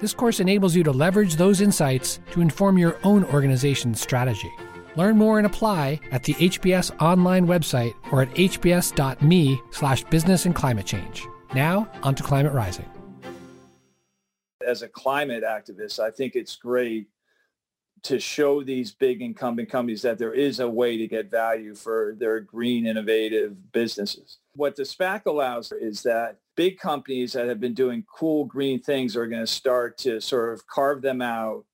This course enables you to leverage those insights to inform your own organization's strategy. Learn more and apply at the HBS online website or at hbs.me slash business and climate change. Now, on to Climate Rising. As a climate activist, I think it's great to show these big incumbent companies that there is a way to get value for their green innovative businesses. What the SPAC allows is that big companies that have been doing cool green things are going to start to sort of carve them out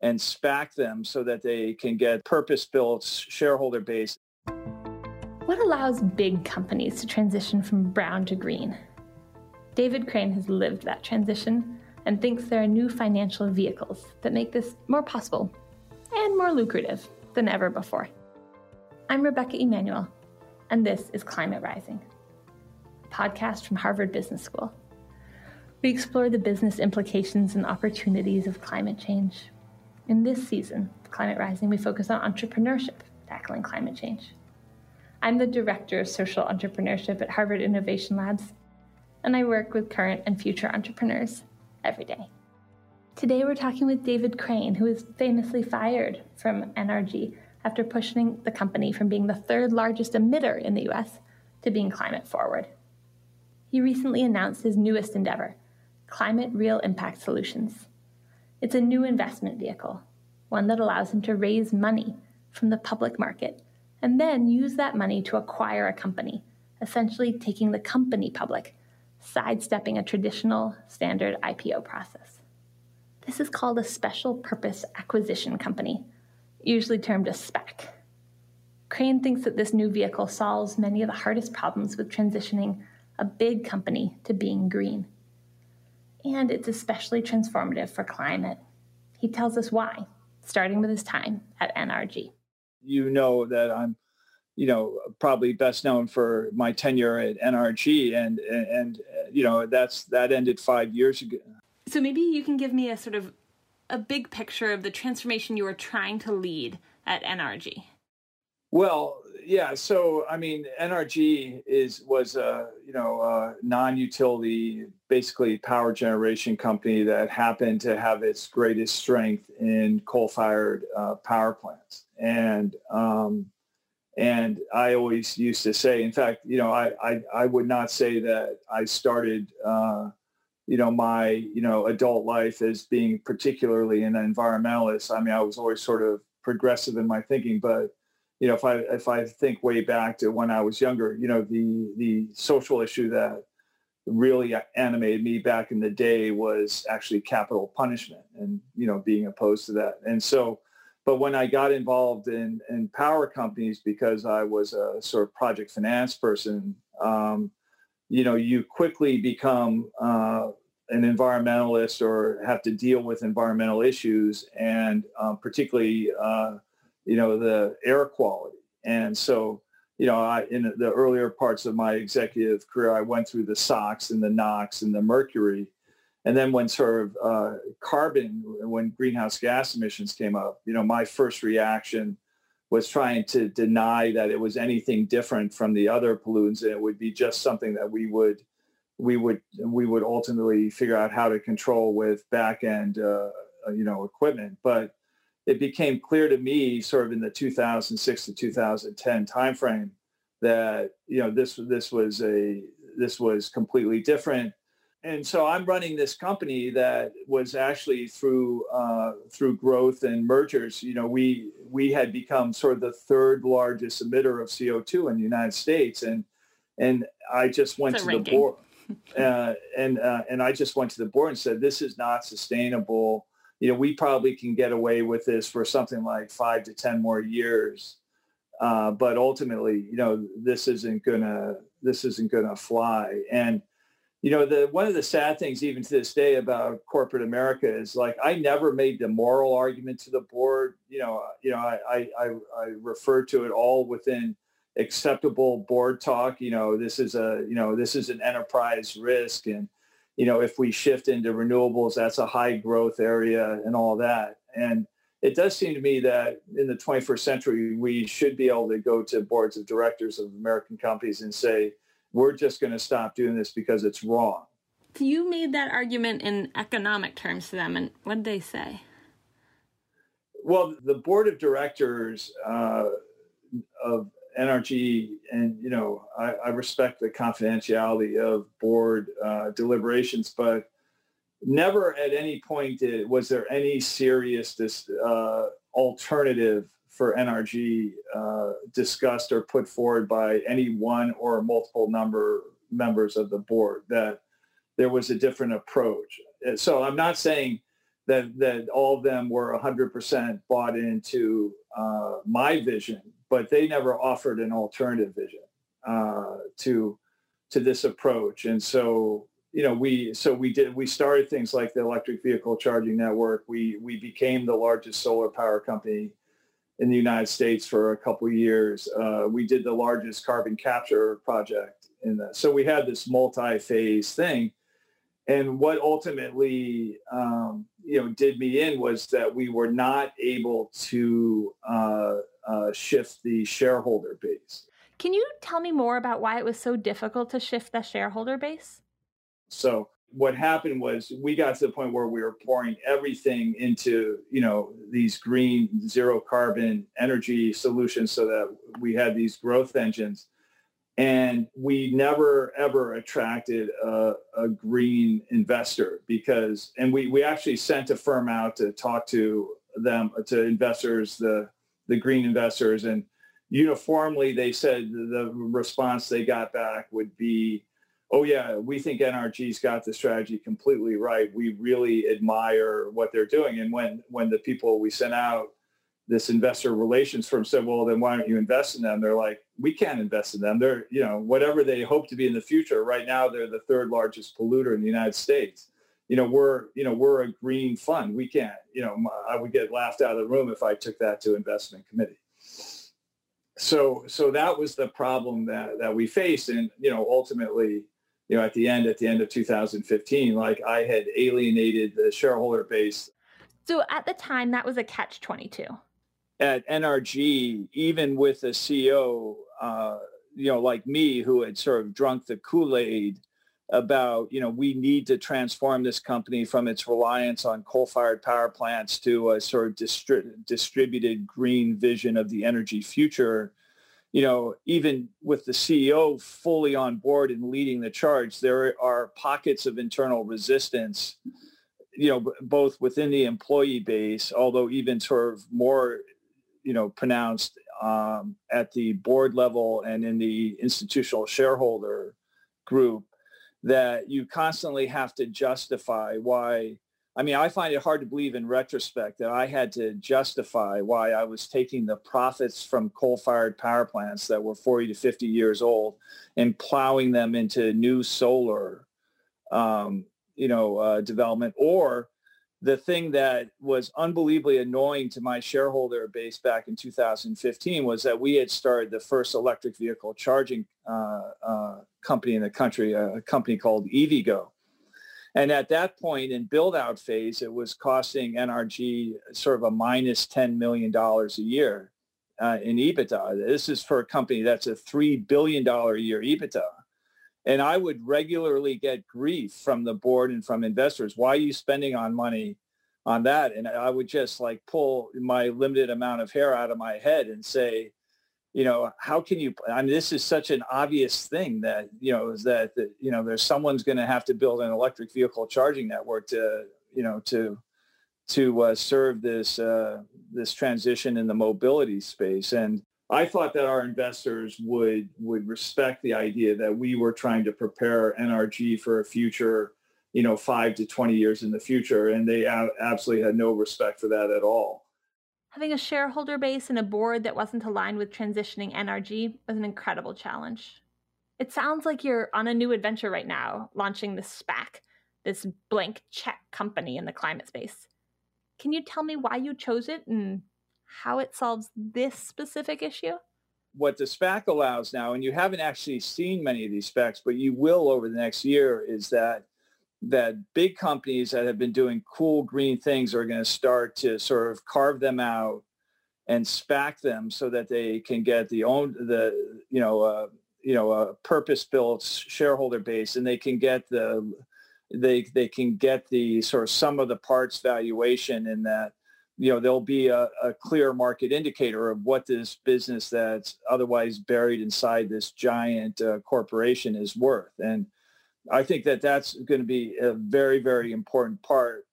and SPAC them so that they can get purpose-built shareholder base. What allows big companies to transition from brown to green? David Crane has lived that transition and thinks there are new financial vehicles that make this more possible and more lucrative than ever before. I'm Rebecca Emanuel, and this is Climate Rising, podcast from Harvard Business School. We explore the business implications and opportunities of climate change. In this season Climate Rising, we focus on entrepreneurship, tackling climate change. I'm the Director of Social Entrepreneurship at Harvard Innovation Labs, and I work with current and future entrepreneurs every day. Today we're talking with David Crane, who was famously fired from NRG after pushing the company from being the third largest emitter in the US to being climate forward. He recently announced his newest endeavor, Climate Real Impact Solutions. It's a new investment vehicle, one that allows him to raise money from the public market and then use that money to acquire a company, essentially taking the company public, sidestepping a traditional standard IPO process. This is called a special purpose acquisition company, usually termed a SPAC. Crane thinks that this new vehicle solves many of the hardest problems with transitioning a big company to being green. And it's especially transformative for climate. He tells us why, starting with his time at NRG. You know that I'm, you know, probably best known for my tenure at NRG, and and, and you know that's that ended five years ago, so maybe you can give me a sort of a big picture of the transformation you were trying to lead at NRG. Well, yeah. So I mean, NRG is was a you know a non-utility, basically power generation company that happened to have its greatest strength in coal-fired uh, power plants, and um, and I always used to say, in fact, you know, I I, I would not say that I started. Uh, you know, my, you know, adult life as being particularly an environmentalist. I mean, I was always sort of progressive in my thinking, but, you know, if I, if I think way back to when I was younger, you know, the, the social issue that really animated me back in the day was actually capital punishment and, you know, being opposed to that. And so, but when I got involved in, in power companies because I was a sort of project finance person, um, you know, you quickly become uh, an environmentalist or have to deal with environmental issues and um, particularly, uh, you know, the air quality. And so, you know, I, in the earlier parts of my executive career, I went through the SOx and the NOx and the mercury. And then when sort of uh, carbon, when greenhouse gas emissions came up, you know, my first reaction was trying to deny that it was anything different from the other pollutants and it would be just something that we would we would we would ultimately figure out how to control with back end uh, you know equipment but it became clear to me sort of in the 2006 to 2010 timeframe that you know this this was a this was completely different and so I'm running this company that was actually through uh, through growth and mergers. You know, we we had become sort of the third largest emitter of CO2 in the United States, and and I just went to ranking. the board, uh, and uh, and I just went to the board and said, this is not sustainable. You know, we probably can get away with this for something like five to ten more years, uh, but ultimately, you know, this isn't gonna this isn't gonna fly and you know, the one of the sad things even to this day about corporate America is like I never made the moral argument to the board. You know, you know, I I I, I refer to it all within acceptable board talk. You know, this is a you know this is an enterprise risk, and you know if we shift into renewables, that's a high growth area and all that. And it does seem to me that in the 21st century, we should be able to go to boards of directors of American companies and say, we're just going to stop doing this because it's wrong. You made that argument in economic terms to them, and what did they say? Well, the board of directors uh, of NRG, and you know, I, I, respect the confidentiality of board uh, deliberations, but never at any point did, was there any serious uh, alternative for NRG uh, discussed or put forward by any one or multiple number members of the board that there was a different approach. So I'm not saying that that all of them were 100% bought into uh, my vision, but they never offered an alternative vision uh, to to this approach. And so you know we so we did we started things like the electric vehicle charging network. We we became the largest solar power company in the United States for a couple years. Uh, we did the largest carbon capture project in that. So we had this multi-phase thing. And what ultimately, um, you know, did me in was that we were not able to uh, uh, shift the shareholder base. Can you tell me more about why it was so difficult to shift the shareholder base? So what happened was we got to the point where we were pouring everything into you know these green zero carbon energy solutions so that we had these growth engines and we never ever attracted a, a green investor because and we, we actually sent a firm out to talk to them to investors the the green investors and uniformly they said the response they got back would be oh yeah, we think NRG's got the strategy completely right. We really admire what they're doing. And when when the people we sent out, this investor relations firm said, well, then why don't you invest in them? They're like, we can't invest in them. They're, you know, whatever they hope to be in the future. Right now, they're the third largest polluter in the United States. You know, we're, you know, we're a green fund. We can't, you know, I would get laughed out of the room if I took that to investment committee. So, so that was the problem that, that we faced. And, you know, ultimately, you know, at the end, at the end of 2015, like I had alienated the shareholder base. So at the time, that was a catch 22. At NRG, even with a CEO, uh, you know, like me, who had sort of drunk the Kool-Aid about, you know, we need to transform this company from its reliance on coal-fired power plants to a sort of distri- distributed green vision of the energy future. You know, even with the CEO fully on board and leading the charge, there are pockets of internal resistance, you know, both within the employee base, although even sort of more, you know, pronounced um, at the board level and in the institutional shareholder group, that you constantly have to justify why I mean, I find it hard to believe in retrospect that I had to justify why I was taking the profits from coal-fired power plants that were 40 to 50 years old and plowing them into new solar, um, you know, uh, development. Or the thing that was unbelievably annoying to my shareholder base back in 2015 was that we had started the first electric vehicle charging uh, uh, company in the country, a company called EVgo and at that point in build out phase, it was costing NRG sort of a minus $10 million a year uh, in EBITDA. This is for a company that's a $3 billion a year EBITDA. And I would regularly get grief from the board and from investors. Why are you spending on money on that? And I would just like pull my limited amount of hair out of my head and say, you know, how can you, I mean, this is such an obvious thing that, you know, is that, that you know, there's someone's going to have to build an electric vehicle charging network to, you know, to, to uh, serve this, uh, this transition in the mobility space. And I thought that our investors would, would respect the idea that we were trying to prepare NRG for a future, you know, five to 20 years in the future. And they absolutely had no respect for that at all. Having a shareholder base and a board that wasn't aligned with transitioning NRG was an incredible challenge. It sounds like you're on a new adventure right now, launching this SPAC, this blank check company in the climate space. Can you tell me why you chose it and how it solves this specific issue? What the SPAC allows now, and you haven't actually seen many of these SPACs, but you will over the next year, is that that big companies that have been doing cool green things are going to start to sort of carve them out and SPAC them so that they can get the own the you know uh, you know a purpose built shareholder base and they can get the they they can get the sort of sum of the parts valuation in that you know there'll be a, a clear market indicator of what this business that's otherwise buried inside this giant uh, corporation is worth. And i think that that's going to be a very very important part.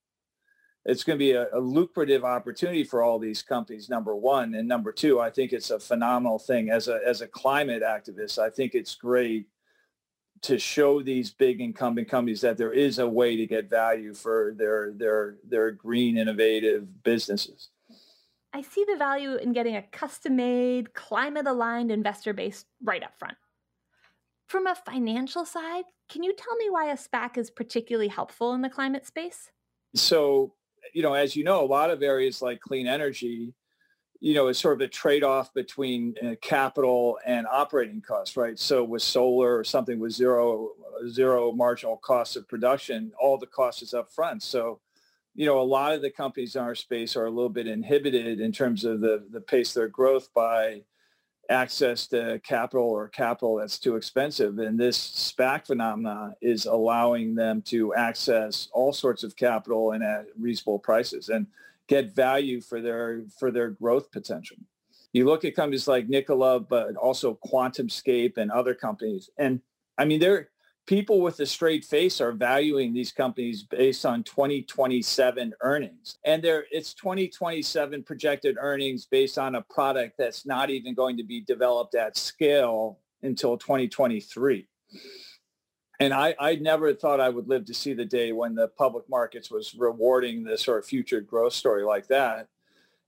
It's going to be a, a, lucrative opportunity for all these companies number one. And number two i think it's a phenomenal thing. As a as a climate activist i think it's great to show these big incumbent companies that there is a way to get value for their their their green innovative businesses. I see the value in getting a custom made climate aligned investor base right up front. From a financial side can you tell me why a spac is particularly helpful in the climate space? So you know, as you know, a lot of areas like clean energy, you know, is sort of a trade-off between uh, capital and operating costs, right? So with solar or something with zero zero marginal cost of production, all the cost is up front. So, you know, a lot of the companies in our space are a little bit inhibited in terms of the the pace of their growth by access to capital or capital that's too expensive. And this SPAC phenomena is allowing them to access all sorts of capital and at reasonable prices and get value for their for their growth potential. You look at companies like Nikola, but also QuantumScape and other companies. And I mean, they're people with a straight face are valuing these companies based on 2027 earnings. And there it's 2027 projected earnings based on a product that's not even going to be developed at scale until 2023. And I, I never thought I would live to see the day when the public markets was rewarding this sort of future growth story like that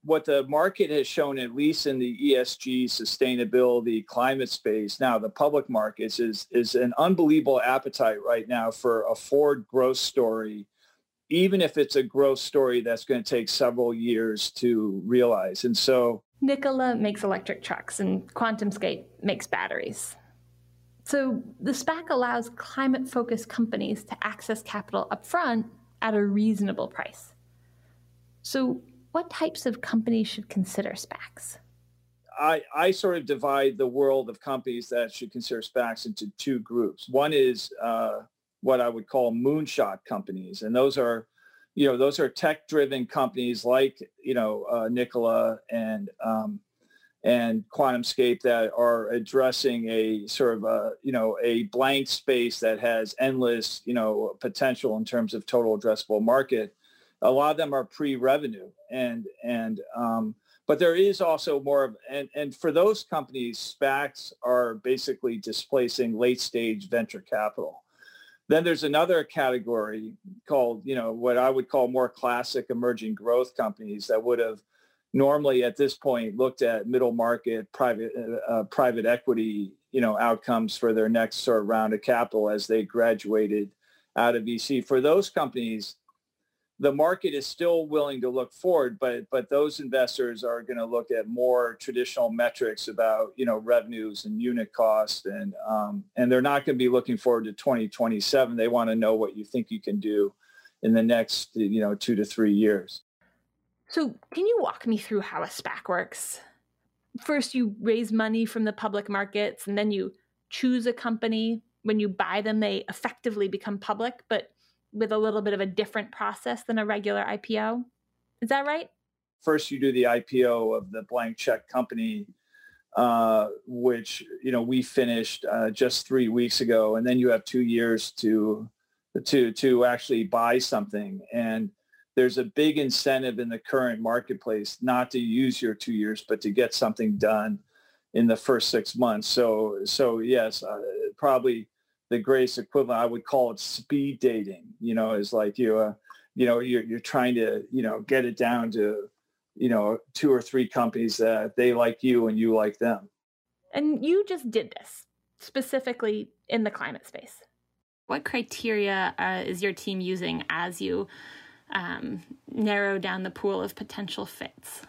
what the market has shown, at least in the ESG, sustainability, climate space, now the public markets, is, is an unbelievable appetite right now for a forward growth story, even if it's a growth story that's going to take several years to realize. And so Nikola makes electric trucks and QuantumScape makes batteries. So the SPAC allows climate-focused companies to access capital upfront at a reasonable price. So what types of companies should consider SPACs? I, I sort of divide the world of companies that should consider SPACs into two groups. One is uh, what I would call moonshot companies, and those are, you know, those are tech-driven companies like you know uh, Nikola and um, and QuantumScape that are addressing a sort of a you know a blank space that has endless you know potential in terms of total addressable market a lot of them are pre-revenue and and um, but there is also more of and and for those companies SPACs are basically displacing late stage venture capital. Then there's another category called you know what I would call more classic emerging growth companies that would have normally at this point looked at middle market private uh, uh private equity you know outcomes for their next sort of round of capital as they graduated out of VC. For those companies, the market is still willing to look forward, but but those investors are going to look at more traditional metrics about you know revenues and unit cost, and um, and they're not going to be looking forward to 2027. They want to know what you think you can do in the next you know two to three years. So, can you walk me through how a SPAC works? First, you raise money from the public markets, and then you choose a company. When you buy them, they effectively become public, but with a little bit of a different process than a regular IPO. Is that right? First, you do the IPO of the blank check company, uh, which you know we finished uh, just three weeks ago, and then you have two years to to to actually buy something. And there's a big incentive in the current marketplace not to use your two years, but to get something done in the first six months. So so yes, uh, probably the greatest equivalent. I would call it speed dating. You know, is like you, uh, you know, you're you're trying to you know get it down to you know two or three companies that they like you and you like them. And you just did this. specifically in the climate space. What criteria uh, is your team using as you um, narrow down the pool of potential fits?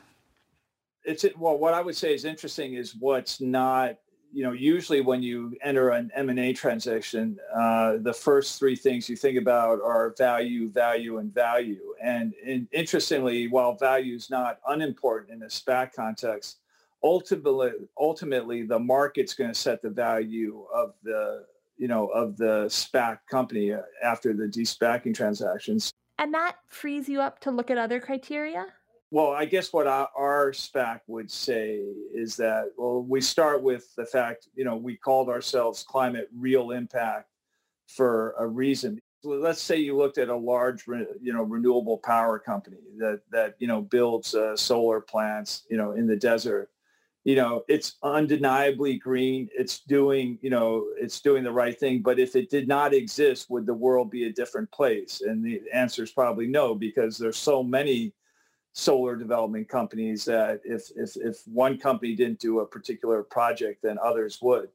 It's well, what I would say is interesting is what's not you know, usually when you enter an M&A transaction, uh, the first three things you think about are value, value, and value. And, and interestingly, while value is not unimportant in a SPAC context, ultimately, ultimately the market's going to set the value of the, you know, of the SPAC company after the de-SPACing transactions. And that frees you up to look at other criteria? Well, I guess what our, SPAC would say is that, well, we start with the fact, you know, we called ourselves Climate Real Impact for a reason. Let's say you looked at a large, you know, renewable power company that, that you know, builds uh, solar plants, you know, in the desert. You know, it's undeniably green. It's doing, you know, it's doing the right thing. But if it did not exist, would the world be a different place? And the answer is probably no, because there's so many solar development companies that if, if, if one company didn't do a particular project, then others would.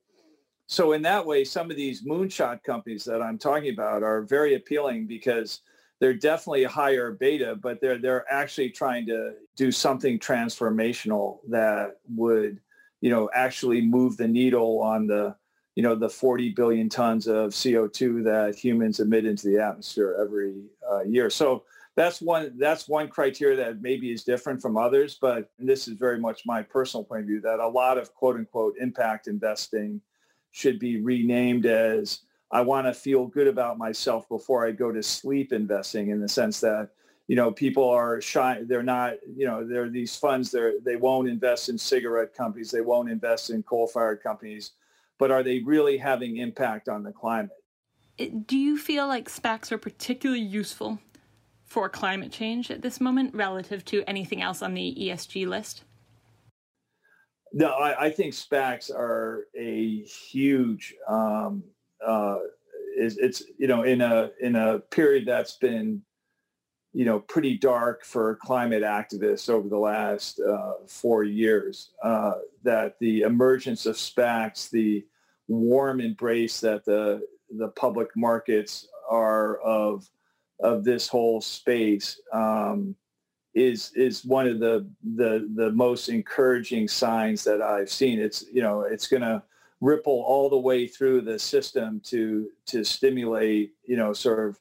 So in that way, some of these moonshot companies that I'm talking about are very appealing because they're definitely higher beta, but they're they're actually trying to do something transformational that would, you know, actually move the needle on the, you know, the 40 billion tons of CO2 that humans emit into the atmosphere every uh, year. So that's one that's one criteria that maybe is different from others but this is very much my personal point of view that a lot of quote unquote impact investing should be renamed as i want to feel good about myself before i go to sleep investing in the sense that you know people are shy they're not you know there are these funds they they won't invest in cigarette companies they won't invest in coal fired companies but are they really having impact on the climate do you feel like SPACs are particularly useful for climate change at this moment relative to anything else on the ESG list? No, I, I think SPACs are a huge. Um, uh, it's, it's you know in a in a period that's been you know pretty dark for climate activists over the last uh, four years. Uh, that the emergence of SPACs, the warm embrace that the the public markets are of of this whole space um, is is one of the the the most encouraging signs that I've seen. It's you know it's going to ripple all the way through the system to to stimulate you know sort of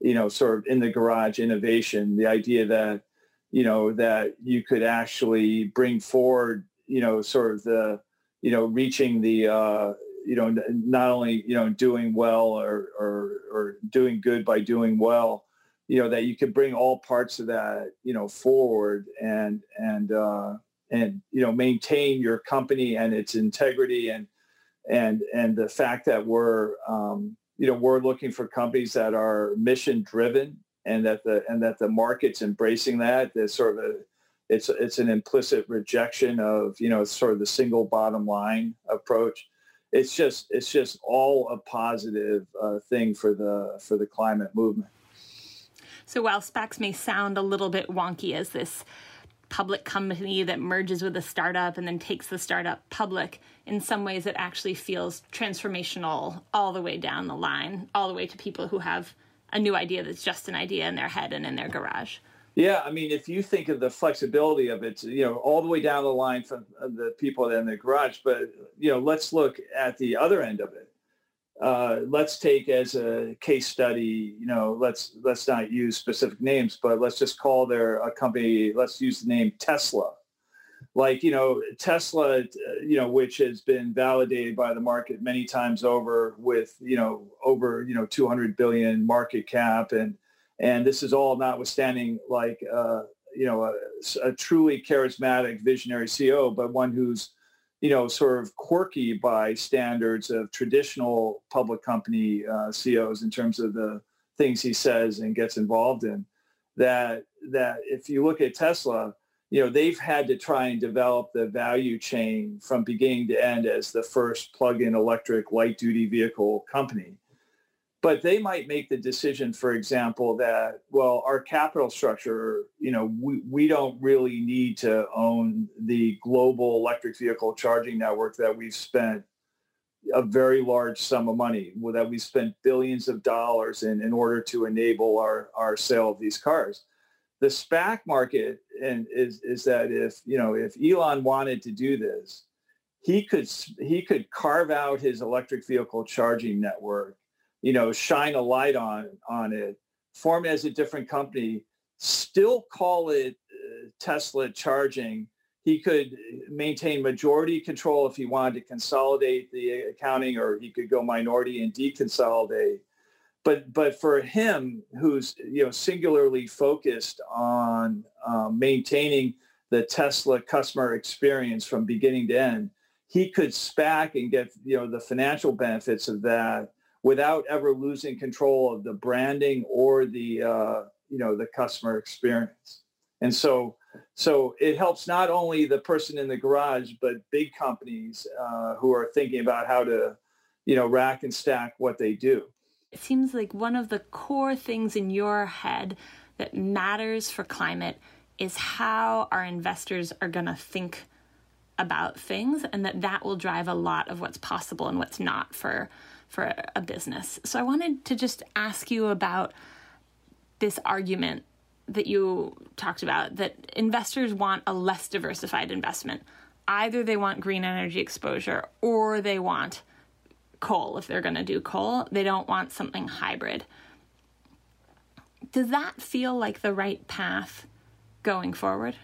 you know sort of in the garage innovation. The idea that you know that you could actually bring forward you know sort of the you know reaching the uh, you know, not only, you know, doing well or, or, or doing good by doing well, you know, that you could bring all parts of that, you know, forward and, and, uh, and, you know, maintain your company and its integrity and, and, and the fact that we're, um, you know, we're looking for companies that are mission driven and that the, and that the market's embracing that. There's sort of a, it's, it's an implicit rejection of, you know, sort of the single bottom line approach it's just it's just all a positive uh, thing for the for the climate movement. So while SPACs may sound a little bit wonky as this public company that merges with a startup and then takes the startup public, in some ways it actually feels transformational all the way down the line, all the way to people who have a new idea that's just an idea in their head and in their garage. Yeah, I mean, if you think of the flexibility of it, you know, all the way down the line from uh, the people in the garage, but you know, let's look at the other end of it. Uh, let's take as a case study, you know, let's let's not use specific names, but let's just call their a company. Let's use the name Tesla. Like you know, Tesla, you know, which has been validated by the market many times over with you know over you know 200 billion market cap and and this is all notwithstanding like, uh, you know, a, a, truly charismatic visionary CEO, but one who's, you know, sort of quirky by standards of traditional public company uh, CEOs in terms of the things he says and gets involved in. That that if you look at Tesla, you know, they've had to try and develop the value chain from beginning to end as the first plug-in electric light-duty vehicle company but they might make the decision for example that well our capital structure you know we, we don't really need to own the global electric vehicle charging network that we've spent a very large sum of money that we spent billions of dollars in in order to enable our, our sale of these cars. The SPAC market and is, is that if, you know, if Elon wanted to do this, he could he could carve out his electric vehicle charging network, you know, shine a light on on it, form it as a different company, still call it uh, Tesla charging, he could maintain majority control if he wanted to consolidate the accounting or he could go minority and deconsolidate. But but for him who's you know singularly focused on um, maintaining the tesla customer experience from beginning to end he could SPAC and get you know the financial benefits of that without ever losing control of the branding or the uh, you know the customer experience and so so it helps not only the person in the garage, but big companies uh, who are thinking about how to, you know, rack and stack what they do. It seems like one of the core things in your head that matters for climate is how our investors are going to think about things and that that will drive a lot of what's possible and what's not for for a business. So I wanted to just ask you about this argument that you talked about that investors want a less diversified investment. Either they want green energy exposure or they want coal if they're going to do coal. They don't want something hybrid. Does that feel like the right path going forward?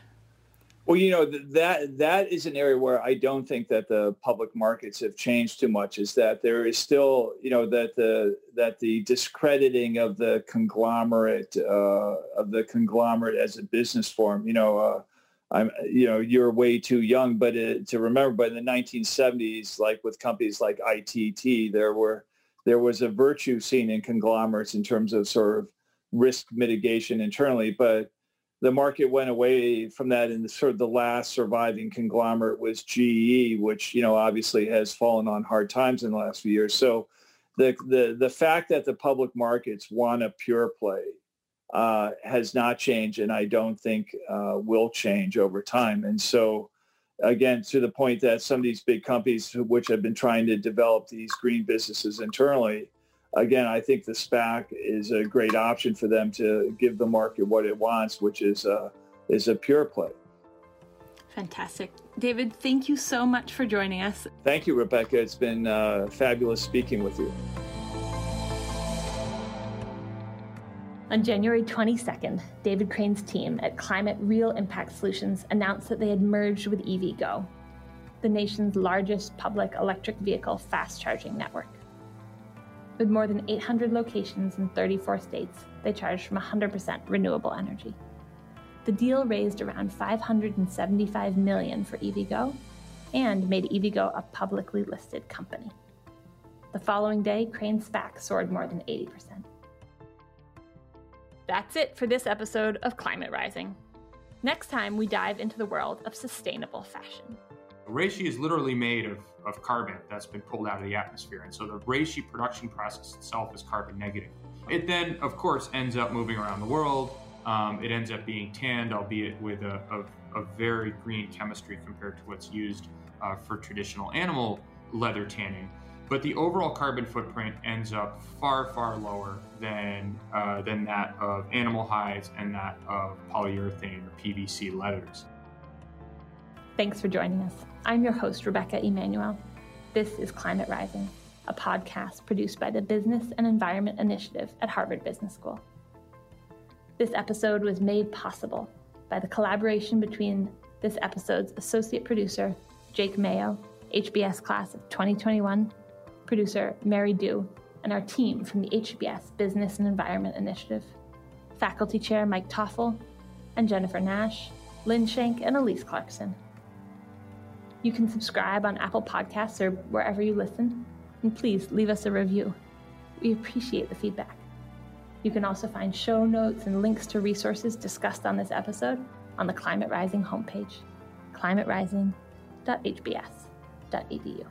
Well, you know that that is an area where I don't think that the public markets have changed too much. Is that there is still, you know, that the that the discrediting of the conglomerate uh, of the conglomerate as a business form. You know, uh, I'm, you know, you're way too young, but it, to remember. But in the 1970s, like with companies like ITT, there were there was a virtue seen in conglomerates in terms of sort of risk mitigation internally, but the market went away from that and the sort of the last surviving conglomerate was GE, which, you know, obviously has fallen on hard times in the last few years. So the, the, the fact that the public markets want a pure play uh, has not changed and I don't think uh, will change over time. And so again, to the point that some of these big companies which have been trying to develop these green businesses internally again, I think the SPAC is a great option for them to give the market what it wants, which is a, is a pure play. Fantastic. David, thank you so much for joining us. Thank you, Rebecca. It's been uh, fabulous speaking with you. On January 22nd, David Crane's team at Climate Real Impact Solutions announced that they had merged with EVgo, the nation's largest public electric vehicle fast charging network. With more than 800 locations in 34 states, they charge from 100% renewable energy. The deal raised around 575 million for EVgo and made EVgo a publicly listed company. The following day, Crane SPAC soared more than 80%. That's it for this episode of Climate Rising. Next time, we dive into the world of sustainable fashion. Reishi is literally made of, of carbon that's been pulled out of the atmosphere. And so the reishi production process itself is carbon negative. It then, of course, ends up moving around the world. Um, it ends up being tanned, albeit with a, a, a, very green chemistry compared to what's used uh, for traditional animal leather tanning. But the overall carbon footprint ends up far, far lower than, uh, than that of animal hides and that of polyurethane or PVC leathers. Thanks for joining us. I'm your host, Rebecca Emanuel. This is Climate Rising, a podcast produced by the Business and Environment Initiative at Harvard Business School. This episode was made possible by the collaboration between this episode's associate producer, Jake Mayo, HBS class of 2021, producer Mary Dew, and our team from the HBS Business and Environment Initiative, faculty chair Mike Toffel, and Jennifer Nash, Lynn Shank, and Elise Clarkson. You can subscribe on Apple Podcasts or wherever you listen, and please leave us a review. We appreciate the feedback. You can also find show notes and links to resources discussed on this episode on the Climate Rising homepage, climaterising.hbs.edu.